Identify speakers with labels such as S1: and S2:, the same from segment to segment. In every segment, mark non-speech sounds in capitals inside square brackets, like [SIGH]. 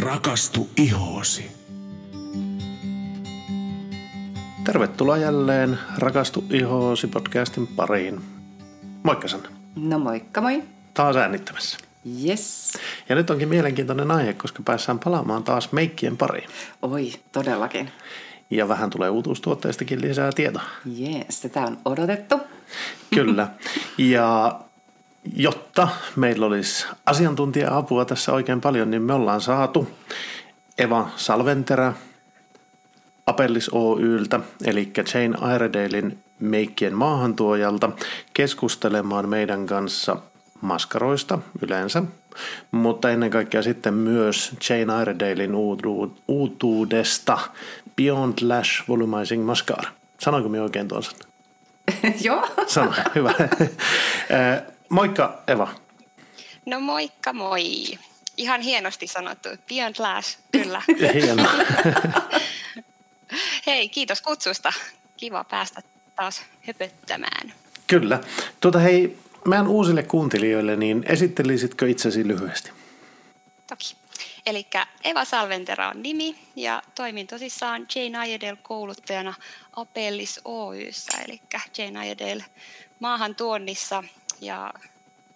S1: Rakastu ihoosi.
S2: Tervetuloa jälleen Rakastu ihoosi podcastin pariin. Moikka Sanna.
S3: No moikka moi.
S2: Taas äänittämässä.
S3: Yes.
S2: Ja nyt onkin mielenkiintoinen aihe, koska päässään palaamaan taas meikkien pariin.
S3: Oi, todellakin.
S2: Ja vähän tulee uutuustuotteistakin lisää tietoa.
S3: Jees, sitä on odotettu.
S2: Kyllä. Ja jotta meillä olisi asiantuntija-apua tässä oikein paljon, niin me ollaan saatu Eva Salventerä Apellis Oyltä, eli Jane Airedalein meikkien maahantuojalta, keskustelemaan meidän kanssa maskaroista yleensä, mutta ennen kaikkea sitten myös Jane Airedalein uutuudesta Beyond Lash Volumizing Mascara. Sanoinko minä oikein tuon sanan? [LAUGHS]
S3: Joo.
S2: Sano, hyvä. [LAUGHS] Moikka Eva.
S4: No moikka moi. Ihan hienosti sanottu. Beyond Lash, kyllä. [LAUGHS]
S2: Hienoa. [LAUGHS]
S4: Hei, kiitos kutsusta. Kiva päästä taas höpöttämään.
S2: Kyllä. Tuota hei, meidän uusille kuuntelijoille, niin esittelisitkö itsesi lyhyesti?
S4: Toki. Eli Eva Salventera on nimi ja toimin tosissaan Jane Ayedel kouluttajana Apellis Oyssä, eli Jane Ayedel maahan tuonnissa ja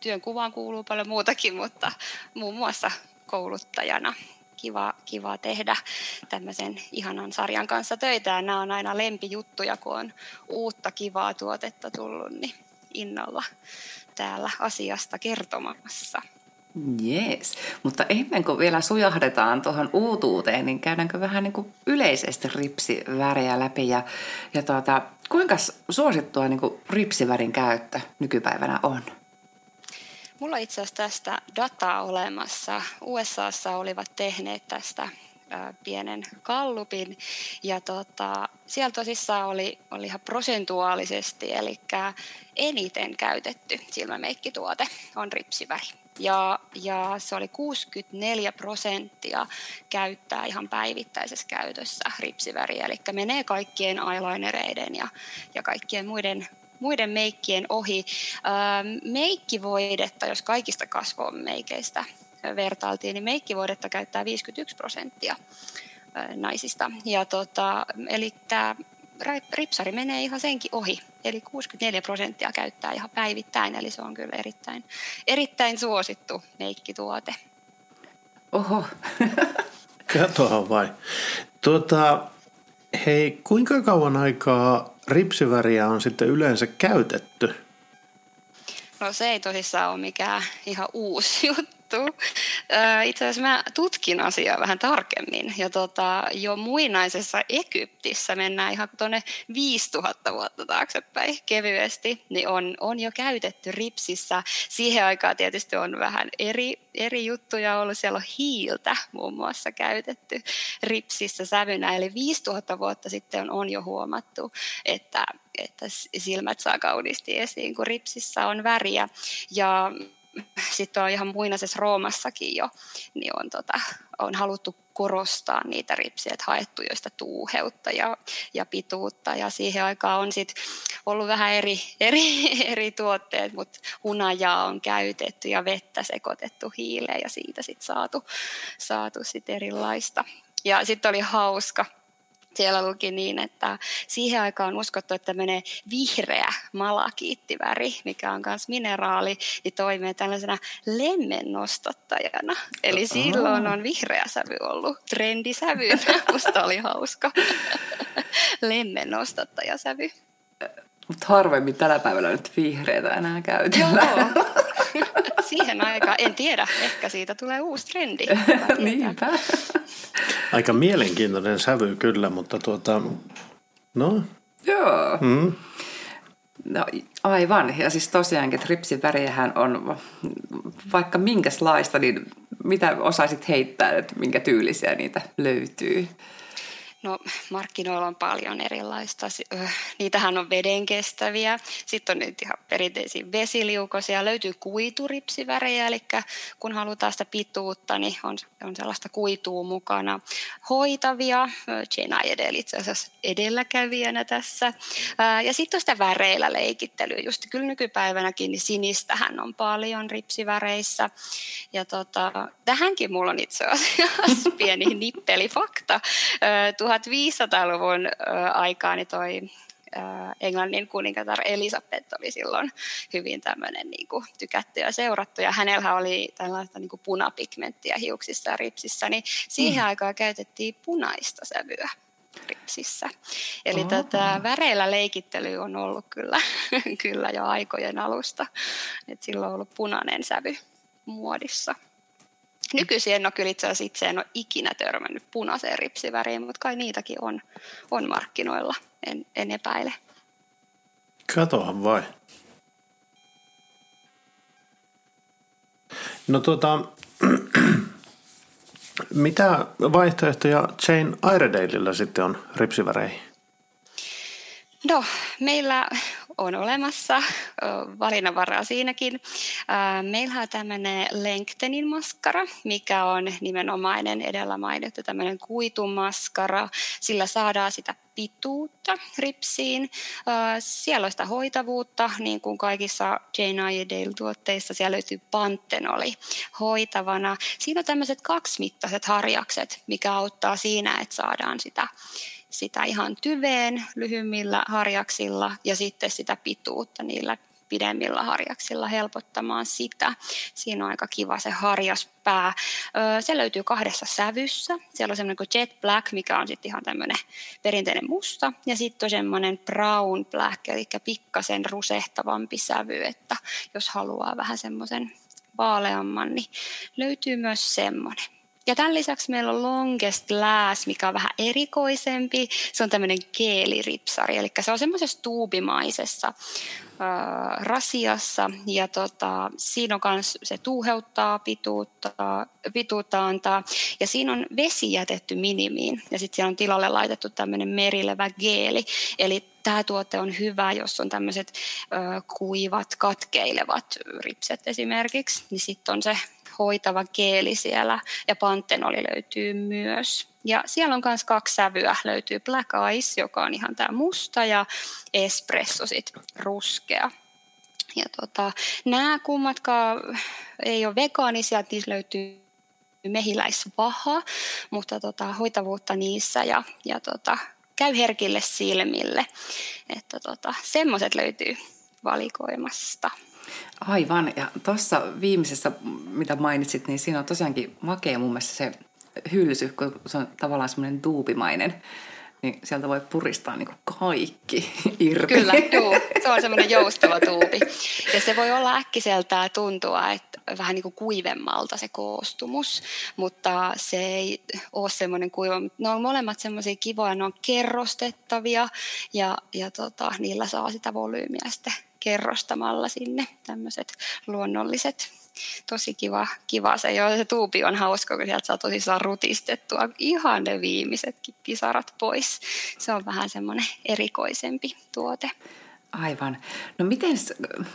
S4: työnkuvaan kuuluu paljon muutakin, mutta muun muassa kouluttajana. Kiva, kiva tehdä tämmöisen ihanan sarjan kanssa töitä. Ja nämä on aina lempijuttuja, kun on uutta kivaa tuotetta tullut, niin innolla täällä asiasta kertomassa.
S3: Jees, mutta ennen kuin vielä sujahdetaan tuohon uutuuteen, niin käydäänkö vähän niin kuin yleisesti ripsiväriä läpi ja, ja tuota, kuinka suosittua niin kuin ripsivärin käyttö nykypäivänä on?
S4: Mulla itse asiassa tästä dataa olemassa. USAssa olivat tehneet tästä pienen kallupin. Ja tota, siellä tosissaan oli, oli ihan prosentuaalisesti, eli eniten käytetty silmämeikkituote on ripsiväri. Ja, ja se oli 64 prosenttia käyttää ihan päivittäisessä käytössä ripsiväriä, eli menee kaikkien eyelinereiden ja, ja kaikkien muiden muiden meikkien ohi. Meikkivoidetta, jos kaikista kasvomeikeistä vertailtiin, niin meikkivoidetta käyttää 51 prosenttia naisista. Ja tota, eli tämä ripsari menee ihan senkin ohi. Eli 64 prosenttia käyttää ihan päivittäin, eli se on kyllä erittäin, erittäin suosittu meikkituote.
S3: Oho. [LAUGHS]
S2: Katoa vai. Tuota, hei, kuinka kauan aikaa ripsiväriä on sitten yleensä käytetty?
S4: No se ei tosissaan ole mikään ihan uusi [LAUGHS] juttu. Itse asiassa mä tutkin asiaa vähän tarkemmin ja tota, jo muinaisessa Egyptissä mennään ihan tuonne 5000 vuotta taaksepäin kevyesti, niin on, on jo käytetty ripsissä. Siihen aikaan tietysti on vähän eri, eri juttuja ollut. Siellä on hiiltä muun muassa käytetty ripsissä sävynä, eli 5000 vuotta sitten on, on jo huomattu, että että silmät saa kauniisti esiin, kun ripsissä on väriä. Ja sitten on ihan muinaisessa Roomassakin jo, niin on, tota, on haluttu korostaa niitä ripsiä, että haettu joista tuuheutta ja, ja pituutta. Ja siihen aikaan on sit ollut vähän eri, eri, eri tuotteet, mutta hunajaa on käytetty ja vettä sekoitettu hiileen ja siitä sitten saatu, saatu sit erilaista. Ja sitten oli hauska, siellä luki niin, että siihen aikaan on uskottu, että tämmöinen vihreä malakiittiväri, mikä on myös mineraali, niin toimii tällaisena lemmen nostattajana. Eli silloin on vihreä sävy ollut trendisävy. [LAUGHS] Musta oli hauska. lemmen nostattajasävy.
S3: Mutta harvemmin tänä päivänä nyt vihreitä enää käytetään.
S4: Joo. Siihen aikaan, en tiedä, ehkä siitä tulee uusi trendi. [LAUGHS]
S3: Niinpä.
S2: Aika mielenkiintoinen sävy kyllä, mutta tuota, no.
S3: Joo. Mm. No, aivan. Ja siis tosiaankin tripsin väriähän on vaikka minkälaista, niin mitä osaisit heittää, että minkä tyylisiä niitä löytyy?
S4: No markkinoilla on paljon erilaista. Niitähän on vedenkestäviä. Sitten on nyt ihan perinteisiä vesiliukoisia. Löytyy kuituripsivärejä, eli kun halutaan sitä pituutta, niin on, on sellaista kuitua mukana. Hoitavia, Jane Iredale itse asiassa edelläkävijänä tässä. Ja sitten on sitä väreillä leikittelyä. Just kyllä nykypäivänäkin niin sinistähän on paljon ripsiväreissä. Ja tota, tähänkin mulla on itse asiassa [LAUGHS] pieni nippelifakta. 1500-luvun aikaan niin toi Englannin kuningatar Elisabeth oli silloin hyvin tämmöinen niin kuin tykätty ja seurattu. Ja hänellä oli tällaista niin kuin punapigmenttiä hiuksissa ja ripsissä, niin siihen mm. aikaan käytettiin punaista sävyä ripsissä. Eli oh. tätä väreillä leikittely on ollut kyllä, [LAUGHS] kyllä jo aikojen alusta. Et silloin on ollut punainen sävy muodissa. Nykyisin en ole kyllä itse asiassa itse en ole ikinä törmännyt punaiseen ripsiväriin, mutta kai niitäkin on, on markkinoilla, en, en epäile.
S2: Katohan vai. No tuota, [CLEARS THROAT] mitä vaihtoehtoja Jane Iredaleilla sitten on ripsiväreihin?
S4: No, meillä on olemassa valinnanvaraa siinäkin. Meillä on tämmöinen Lengthenin maskara, mikä on nimenomainen edellä mainittu tämmöinen kuitumaskara. Sillä saadaan sitä pituutta ripsiin. Siellä on sitä hoitavuutta, niin kuin kaikissa Jane Iredale-tuotteissa. Siellä löytyy pantenoli hoitavana. Siinä on tämmöiset kaksimittaiset harjakset, mikä auttaa siinä, että saadaan sitä sitä ihan tyveen lyhyimmillä harjaksilla ja sitten sitä pituutta niillä pidemmillä harjaksilla helpottamaan sitä. Siinä on aika kiva se harjaspää. Se löytyy kahdessa sävyssä. Siellä on semmoinen kuin jet black, mikä on sitten ihan tämmöinen perinteinen musta. Ja sitten on semmoinen brown black, eli pikkasen rusehtavampi sävy, että jos haluaa vähän semmoisen vaaleamman, niin löytyy myös semmoinen. Ja tämän lisäksi meillä on Longest Last, mikä on vähän erikoisempi. Se on tämmöinen keeliripsari, eli se on semmoisessa tuubimaisessa äh, rasiassa. Ja tota, siinä on myös se tuuheuttaa, pituutta, pituutta antaa. Ja siinä on vesi jätetty minimiin. Ja sitten siellä on tilalle laitettu tämmöinen merilevä geeli. Eli tämä tuote on hyvä, jos on tämmöiset kuivat, katkeilevat ripset esimerkiksi. Niin sitten on se hoitava keeli siellä ja pantenoli löytyy myös. Ja siellä on myös kaksi sävyä. Löytyy Black Ice, joka on ihan tämä musta ja Espresso sit ruskea. Ja tota, nämä kummatkaan ei ole vegaanisia, niissä löytyy mehiläisvaha, mutta tota, hoitavuutta niissä ja, ja tota, käy herkille silmille. Että tota, semmoiset löytyy valikoimasta.
S3: Aivan. Ja tuossa viimeisessä, mitä mainitsit, niin siinä on tosiaankin makea mun mielestä se hylsy, kun se on tavallaan semmoinen duubimainen. Niin sieltä voi puristaa niin kaikki [LAUGHS] irti.
S4: Kyllä, juu. Se on semmoinen joustava tuubi. Ja se voi olla äkkiseltään tuntua, että vähän niin kuin kuivemmalta se koostumus, mutta se ei ole semmoinen kuiva. Ne on molemmat semmoisia kivoja, ne on kerrostettavia ja, ja tota, niillä saa sitä volyymiä sitten kerrostamalla sinne tämmöiset luonnolliset tosi kiva, kiva se, jo, se tuupi on hauska, kun sieltä saa tosissaan rutistettua ihan ne viimeisetkin pisarat pois. Se on vähän semmoinen erikoisempi tuote.
S3: Aivan. No miten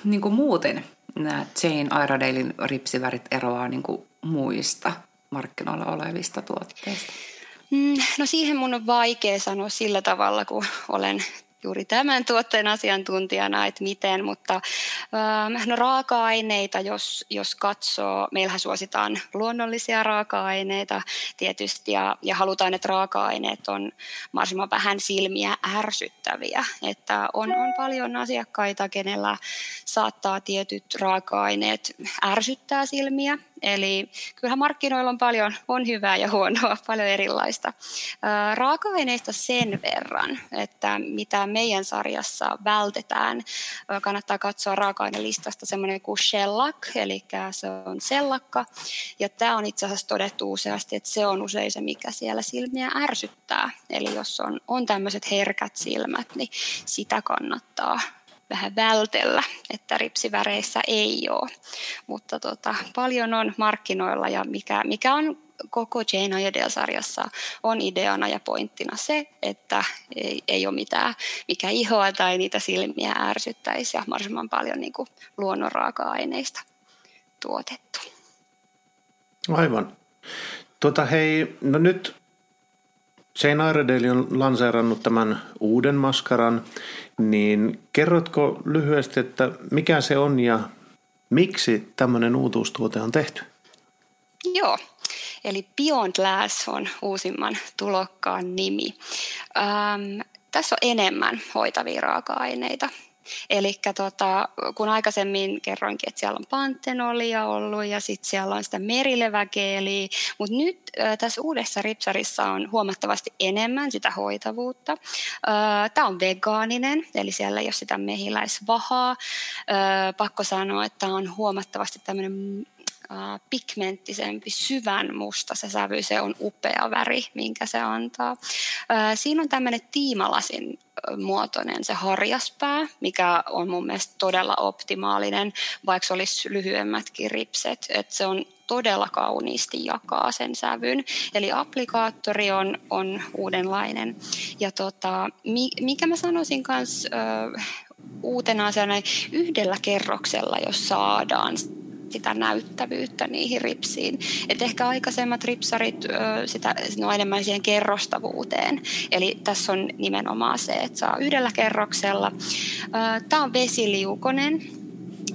S3: niin kuin muuten nämä Jane Iredalein ripsivärit eroaa niin kuin muista markkinoilla olevista tuotteista?
S4: Mm, no siihen mun on vaikea sanoa sillä tavalla, kun olen juuri tämän tuotteen asiantuntijana, että miten, mutta ähm, no, raaka-aineita, jos, jos katsoo, meillähän suositaan luonnollisia raaka-aineita tietysti ja, ja halutaan, että raaka-aineet on mahdollisimman vähän silmiä ärsyttäviä, että on, on paljon asiakkaita, kenellä saattaa tietyt raaka-aineet ärsyttää silmiä, Eli kyllähän markkinoilla on paljon on hyvää ja huonoa, [LAUGHS] paljon erilaista. Raaka-aineista sen verran, että mitä meidän sarjassa vältetään, kannattaa katsoa raaka-ainelistasta semmoinen kuin shellac, eli se on sellakka. Ja tämä on itse asiassa todettu useasti, että se on usein se, mikä siellä silmiä ärsyttää. Eli jos on, on tämmöiset herkät silmät, niin sitä kannattaa vähän vältellä, että ripsiväreissä ei ole. Mutta tota, paljon on markkinoilla ja mikä, mikä on koko Jane Iredale-sarjassa on ideana ja pointtina se, että ei, ei ole mitään, mikä ihoa tai niitä silmiä ärsyttäisi ja mahdollisimman paljon niin kuin luonnon raaka-aineista tuotettu.
S2: Aivan. Tuota hei, no nyt Shane Iredale on lanseerannut tämän uuden maskaran, niin kerrotko lyhyesti, että mikä se on ja miksi tämmöinen uutuustuote on tehty?
S4: Joo, eli Beyond Glass on uusimman tulokkaan nimi. Ähm, tässä on enemmän hoitavia raaka-aineita Eli tota, kun aikaisemmin kerroinkin, että siellä on pantenolia ollut ja sitten siellä on sitä merilevägeeliä, mutta nyt äh, tässä uudessa ripsarissa on huomattavasti enemmän sitä hoitavuutta. Äh, Tämä on vegaaninen, eli siellä ei ole sitä mehiläisvahaa. Äh, pakko sanoa, että on huomattavasti tämmöinen pigmenttisempi, syvän musta se sävy, se on upea väri, minkä se antaa. Äh, siinä on tämmöinen tiimalasin äh, muotoinen se harjaspää, mikä on mun mielestä todella optimaalinen, vaikka olisi lyhyemmätkin ripset. että se on todella kauniisti jakaa sen sävyn. Eli applikaattori on, on uudenlainen. Ja tota, mikä mä sanoisin kanssa uutena asiana, yhdellä kerroksella, jos saadaan sitä näyttävyyttä niihin ripsiin. Et ehkä aikaisemmat ripsarit, sitä, no enemmän siihen kerrostavuuteen. Eli tässä on nimenomaan se, että saa yhdellä kerroksella. Tämä on vesiliukonen,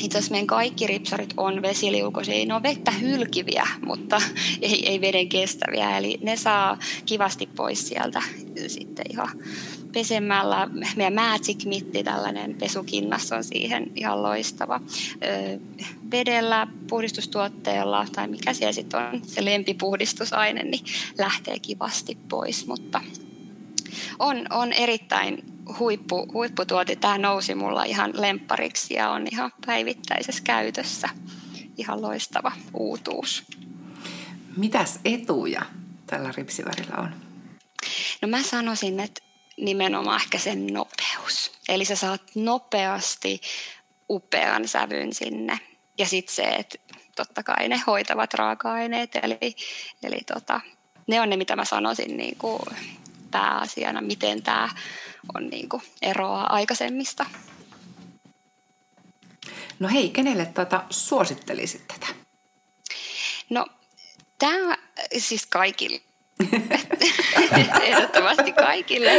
S4: itse asiassa meidän kaikki ripsarit on vesiliukoisia. Ne on vettä hylkiviä, mutta [LAUGHS] ei, ei veden kestäviä. Eli ne saa kivasti pois sieltä sitten ihan pesemällä. Meidän Magic Mitti, tällainen pesukinnas on siihen ihan loistava. Vedellä, puhdistustuotteella tai mikä siellä sitten on se lempipuhdistusaine, niin lähtee kivasti pois. Mutta on, on erittäin huippu, huipputuote. Tämä nousi mulla ihan lemppariksi ja on ihan päivittäisessä käytössä. Ihan loistava uutuus.
S3: Mitäs etuja tällä ripsivärillä on?
S4: No mä sanoisin, että nimenomaan ehkä sen nopeus. Eli sä saat nopeasti upean sävyn sinne. Ja sitten se, että totta kai ne hoitavat raaka-aineet, eli, eli tota, ne on ne, mitä mä sanoisin niin kuin pääasiana, miten tämä on niin kuin eroa aikaisemmista.
S3: No hei, kenelle tuota suosittelisit tätä?
S4: No tämä siis kaikille [LAUGHS] Ehdottomasti kaikille.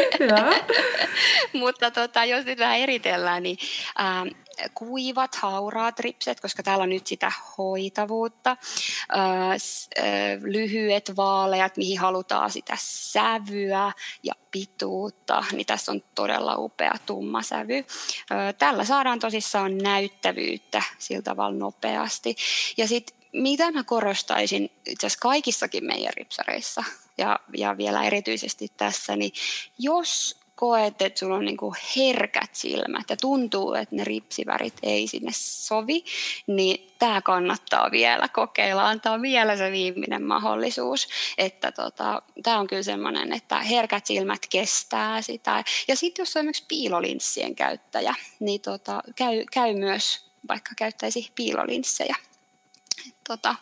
S4: [LAUGHS] Mutta tota, jos nyt vähän eritellään, niin ähm, kuivat, hauraat ripset, koska täällä on nyt sitä hoitavuutta, lyhyet, vaaleat, mihin halutaan sitä sävyä ja pituutta, niin tässä on todella upea tumma sävy. Tällä saadaan tosissaan näyttävyyttä sillä tavalla nopeasti. Ja sitten mitä mä korostaisin itse asiassa kaikissakin meidän ripsareissa, ja, ja vielä erityisesti tässä, niin jos koet, että sulla on niin kuin herkät silmät ja tuntuu, että ne ripsivärit ei sinne sovi, niin tämä kannattaa vielä kokeilla, antaa vielä se viimeinen mahdollisuus. Että tota, tämä on kyllä semmoinen, että herkät silmät kestää sitä. Ja sitten jos on esimerkiksi piilolinssien käyttäjä, niin tota, käy, käy myös, vaikka käyttäisi piilolinssejä tota,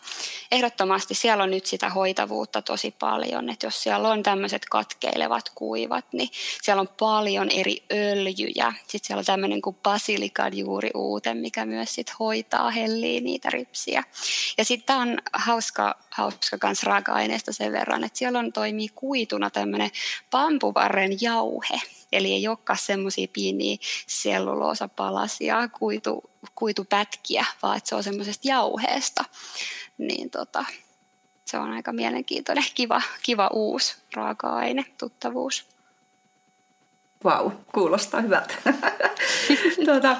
S4: ehdottomasti siellä on nyt sitä hoitavuutta tosi paljon, että jos siellä on tämmöiset katkeilevat kuivat, niin siellä on paljon eri öljyjä. Sitten siellä on tämmöinen kuin basilikan juuri uuten, mikä myös sit hoitaa hellii niitä ripsiä. Ja sitten on hauska, hauska kans raaka-aineesta sen verran, että siellä on toimii kuituna tämmöinen pampuvarren jauhe, Eli ei olekaan semmoisia pieniä selluloosapalasia, kuitu, kuitupätkiä, vaan että se on semmoisesta jauheesta. Niin tota, se on aika mielenkiintoinen, kiva, kiva uusi raaka-aine, tuttavuus.
S3: Vau, wow, kuulostaa hyvältä. [LAUGHS] tuota,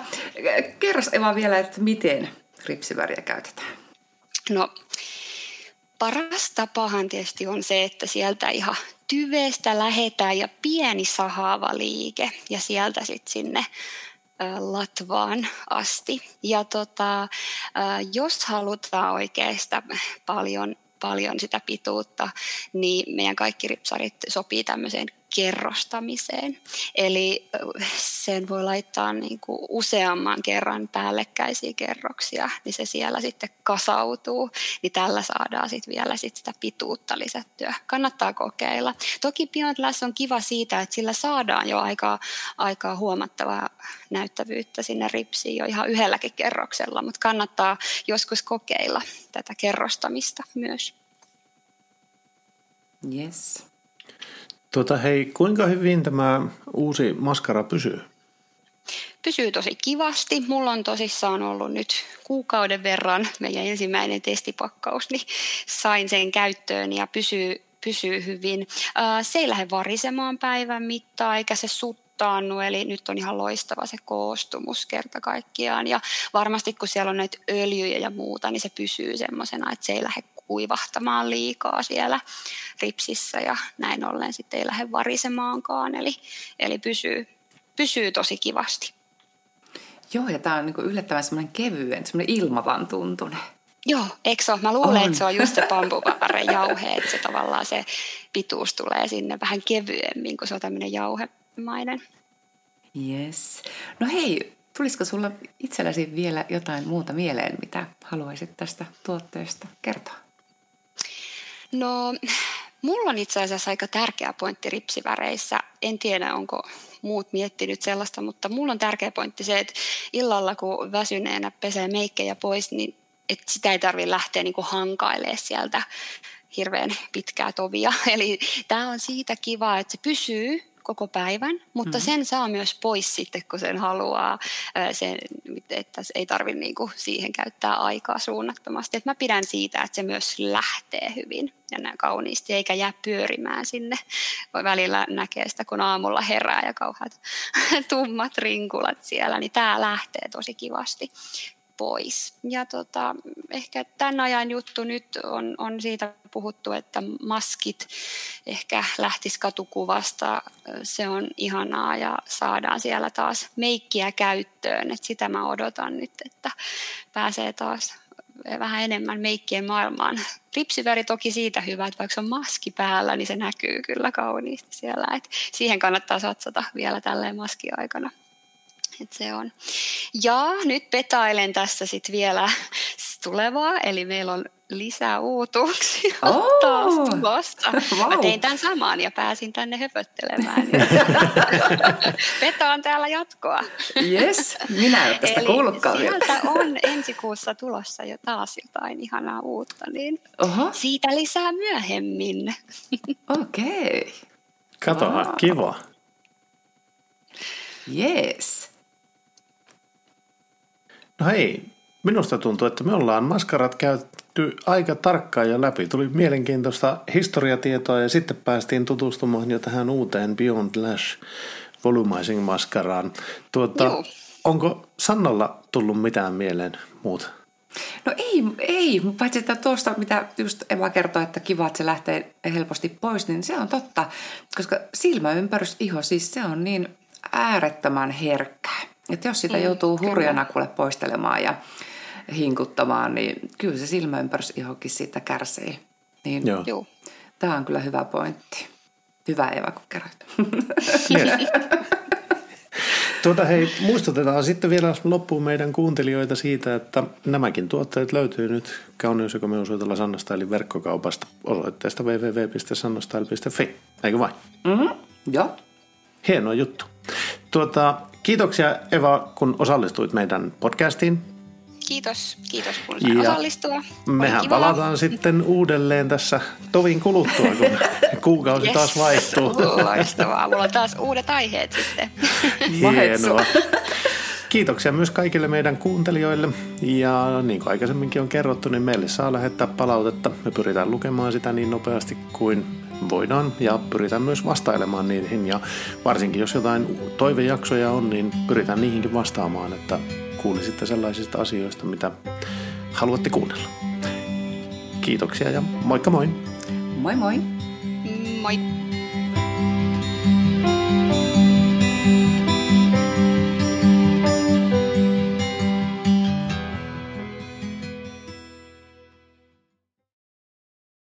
S3: kerros Eva vielä, että miten ripsiväriä käytetään?
S4: No, paras tapahan tietysti on se, että sieltä ihan tyvestä lähetään ja pieni sahaava liike ja sieltä sitten sinne Latvaan asti. Ja tota, jos halutaan oikeasta paljon paljon sitä pituutta, niin meidän kaikki ripsarit sopii tämmöiseen kerrostamiseen. Eli sen voi laittaa niin kuin useamman kerran päällekkäisiä kerroksia, niin se siellä sitten kasautuu. Niin tällä saadaan sitten vielä sit sitä pituutta lisättyä. Kannattaa kokeilla. Toki Beyond Lash on kiva siitä, että sillä saadaan jo aika, aika huomattavaa näyttävyyttä sinne ripsiin jo ihan yhdelläkin kerroksella, mutta kannattaa joskus kokeilla tätä kerrostamista myös.
S3: Yes.
S2: Tuota, hei, kuinka hyvin tämä uusi maskara pysyy?
S4: Pysyy tosi kivasti. Mulla on tosissaan ollut nyt kuukauden verran meidän ensimmäinen testipakkaus, niin sain sen käyttöön ja pysyy, pysyy hyvin. Se ei lähde varisemaan päivän mittaan eikä se suttaannu, eli nyt on ihan loistava se koostumus kerta kaikkiaan. Ja varmasti kun siellä on näitä öljyjä ja muuta, niin se pysyy semmoisena, että se ei lähde kuivahtamaan liikaa siellä ripsissä ja näin ollen sitten ei lähde varisemaankaan, eli, eli pysyy, pysyy tosi kivasti.
S3: Joo, ja tämä on niin yllättävän semmoinen kevyen, semmoinen ilmavan tuntunen.
S4: Joo, eikö se ole? Mä luulen, on. että se on just se [LAUGHS] bambuvaaren jauhe, että se tavallaan se pituus tulee sinne vähän kevyemmin, kun se on tämmöinen jauhemainen.
S3: Yes. No hei, tulisiko sulla itselläsi vielä jotain muuta mieleen, mitä haluaisit tästä tuotteesta kertoa?
S4: No, [SIGHS] mulla on itse asiassa aika tärkeä pointti ripsiväreissä. En tiedä, onko muut miettinyt sellaista, mutta mulla on tärkeä pointti se, että illalla kun väsyneenä pesee meikkejä pois, niin että sitä ei tarvitse lähteä niin hankailemaan sieltä hirveän pitkää tovia. [LAUGHS] Eli tämä on siitä kiva, että se pysyy koko päivän, mutta mm-hmm. sen saa myös pois sitten, kun sen haluaa, sen, että ei tarvitse niinku siihen käyttää aikaa suunnattomasti. Et mä pidän siitä, että se myös lähtee hyvin ja kauniisti, eikä jää pyörimään sinne. Voi välillä näkee sitä, kun aamulla herää ja kauheat [LAUGHS] tummat rinkulat siellä, niin tämä lähtee tosi kivasti pois. Ja tota, ehkä tämän ajan juttu nyt on, on siitä puhuttu, että maskit ehkä lähtis katukuvasta. Se on ihanaa ja saadaan siellä taas meikkiä käyttöön. Et sitä mä odotan nyt, että pääsee taas vähän enemmän meikkien maailmaan. Ripsiväri toki siitä hyvä, että vaikka on maski päällä, niin se näkyy kyllä kauniisti siellä. Et siihen kannattaa satsata vielä tälleen maskiaikana. Et se on. Ja nyt petailen tässä sitten vielä tulevaa, eli meillä on lisää uutuuksia oh, taas tulossa. Wow. Mä tein tämän saman ja pääsin tänne höpöttelemään. [LAUGHS] Petaan täällä jatkoa.
S3: Yes, minä en tästä kuullutkaan
S4: sieltä on ensi kuussa tulossa jo taas jotain ihanaa uutta, niin Oho. siitä lisää myöhemmin.
S3: Okei. Okay.
S2: Kato, wow. kiva.
S3: Yes.
S2: No hei, minusta tuntuu, että me ollaan maskarat käyty aika tarkkaan jo läpi. Tuli mielenkiintoista historiatietoa ja sitten päästiin tutustumaan jo tähän uuteen Beyond Lash Volumizing maskaraan. Tuota, onko Sannalla tullut mitään mieleen muuta?
S3: No ei, ei, paitsi että tuosta, mitä just Eva kertoi, että kiva, että se lähtee helposti pois, niin se on totta, koska silmäympärys, iho, siis se on niin äärettömän herkkää. Että jos sitä mm, joutuu hurjana kuule poistelemaan ja hinkuttamaan, niin kyllä se silmäympärys ihokin siitä kärsii. Niin Joo. Joo. Tämä on kyllä hyvä pointti. Hyvä Eva, kun kerroit. [LAUGHS] Yes.
S2: Tuota, hei, muistutetaan sitten vielä loppuun meidän kuuntelijoita siitä, että nämäkin tuotteet löytyy nyt kauneus- ja komeusoitolla Sannasta eli verkkokaupasta osoitteesta www.sannastyle.fi. Eikö vain?
S3: Mm-hmm. Joo.
S2: Hieno juttu. Tuota, Kiitoksia Eva, kun osallistuit meidän podcastiin.
S4: Kiitos, kiitos kun sain osallistua.
S2: Mehän palataan sitten uudelleen tässä tovin kuluttua, kun [LAUGHS] kuukausi yes. taas vaihtuu.
S4: Loistavaa, mulla on taas uudet aiheet sitten. [LAUGHS]
S2: Hienoa. Kiitoksia myös kaikille meidän kuuntelijoille. Ja niin kuin aikaisemminkin on kerrottu, niin meille saa lähettää palautetta. Me pyritään lukemaan sitä niin nopeasti kuin voidaan ja pyritään myös vastailemaan niihin. Ja varsinkin jos jotain toivejaksoja on, niin pyritään niihinkin vastaamaan, että kuulisitte sellaisista asioista, mitä haluatte kuunnella. Kiitoksia ja moikka moi!
S3: Moi moi!
S4: Moi!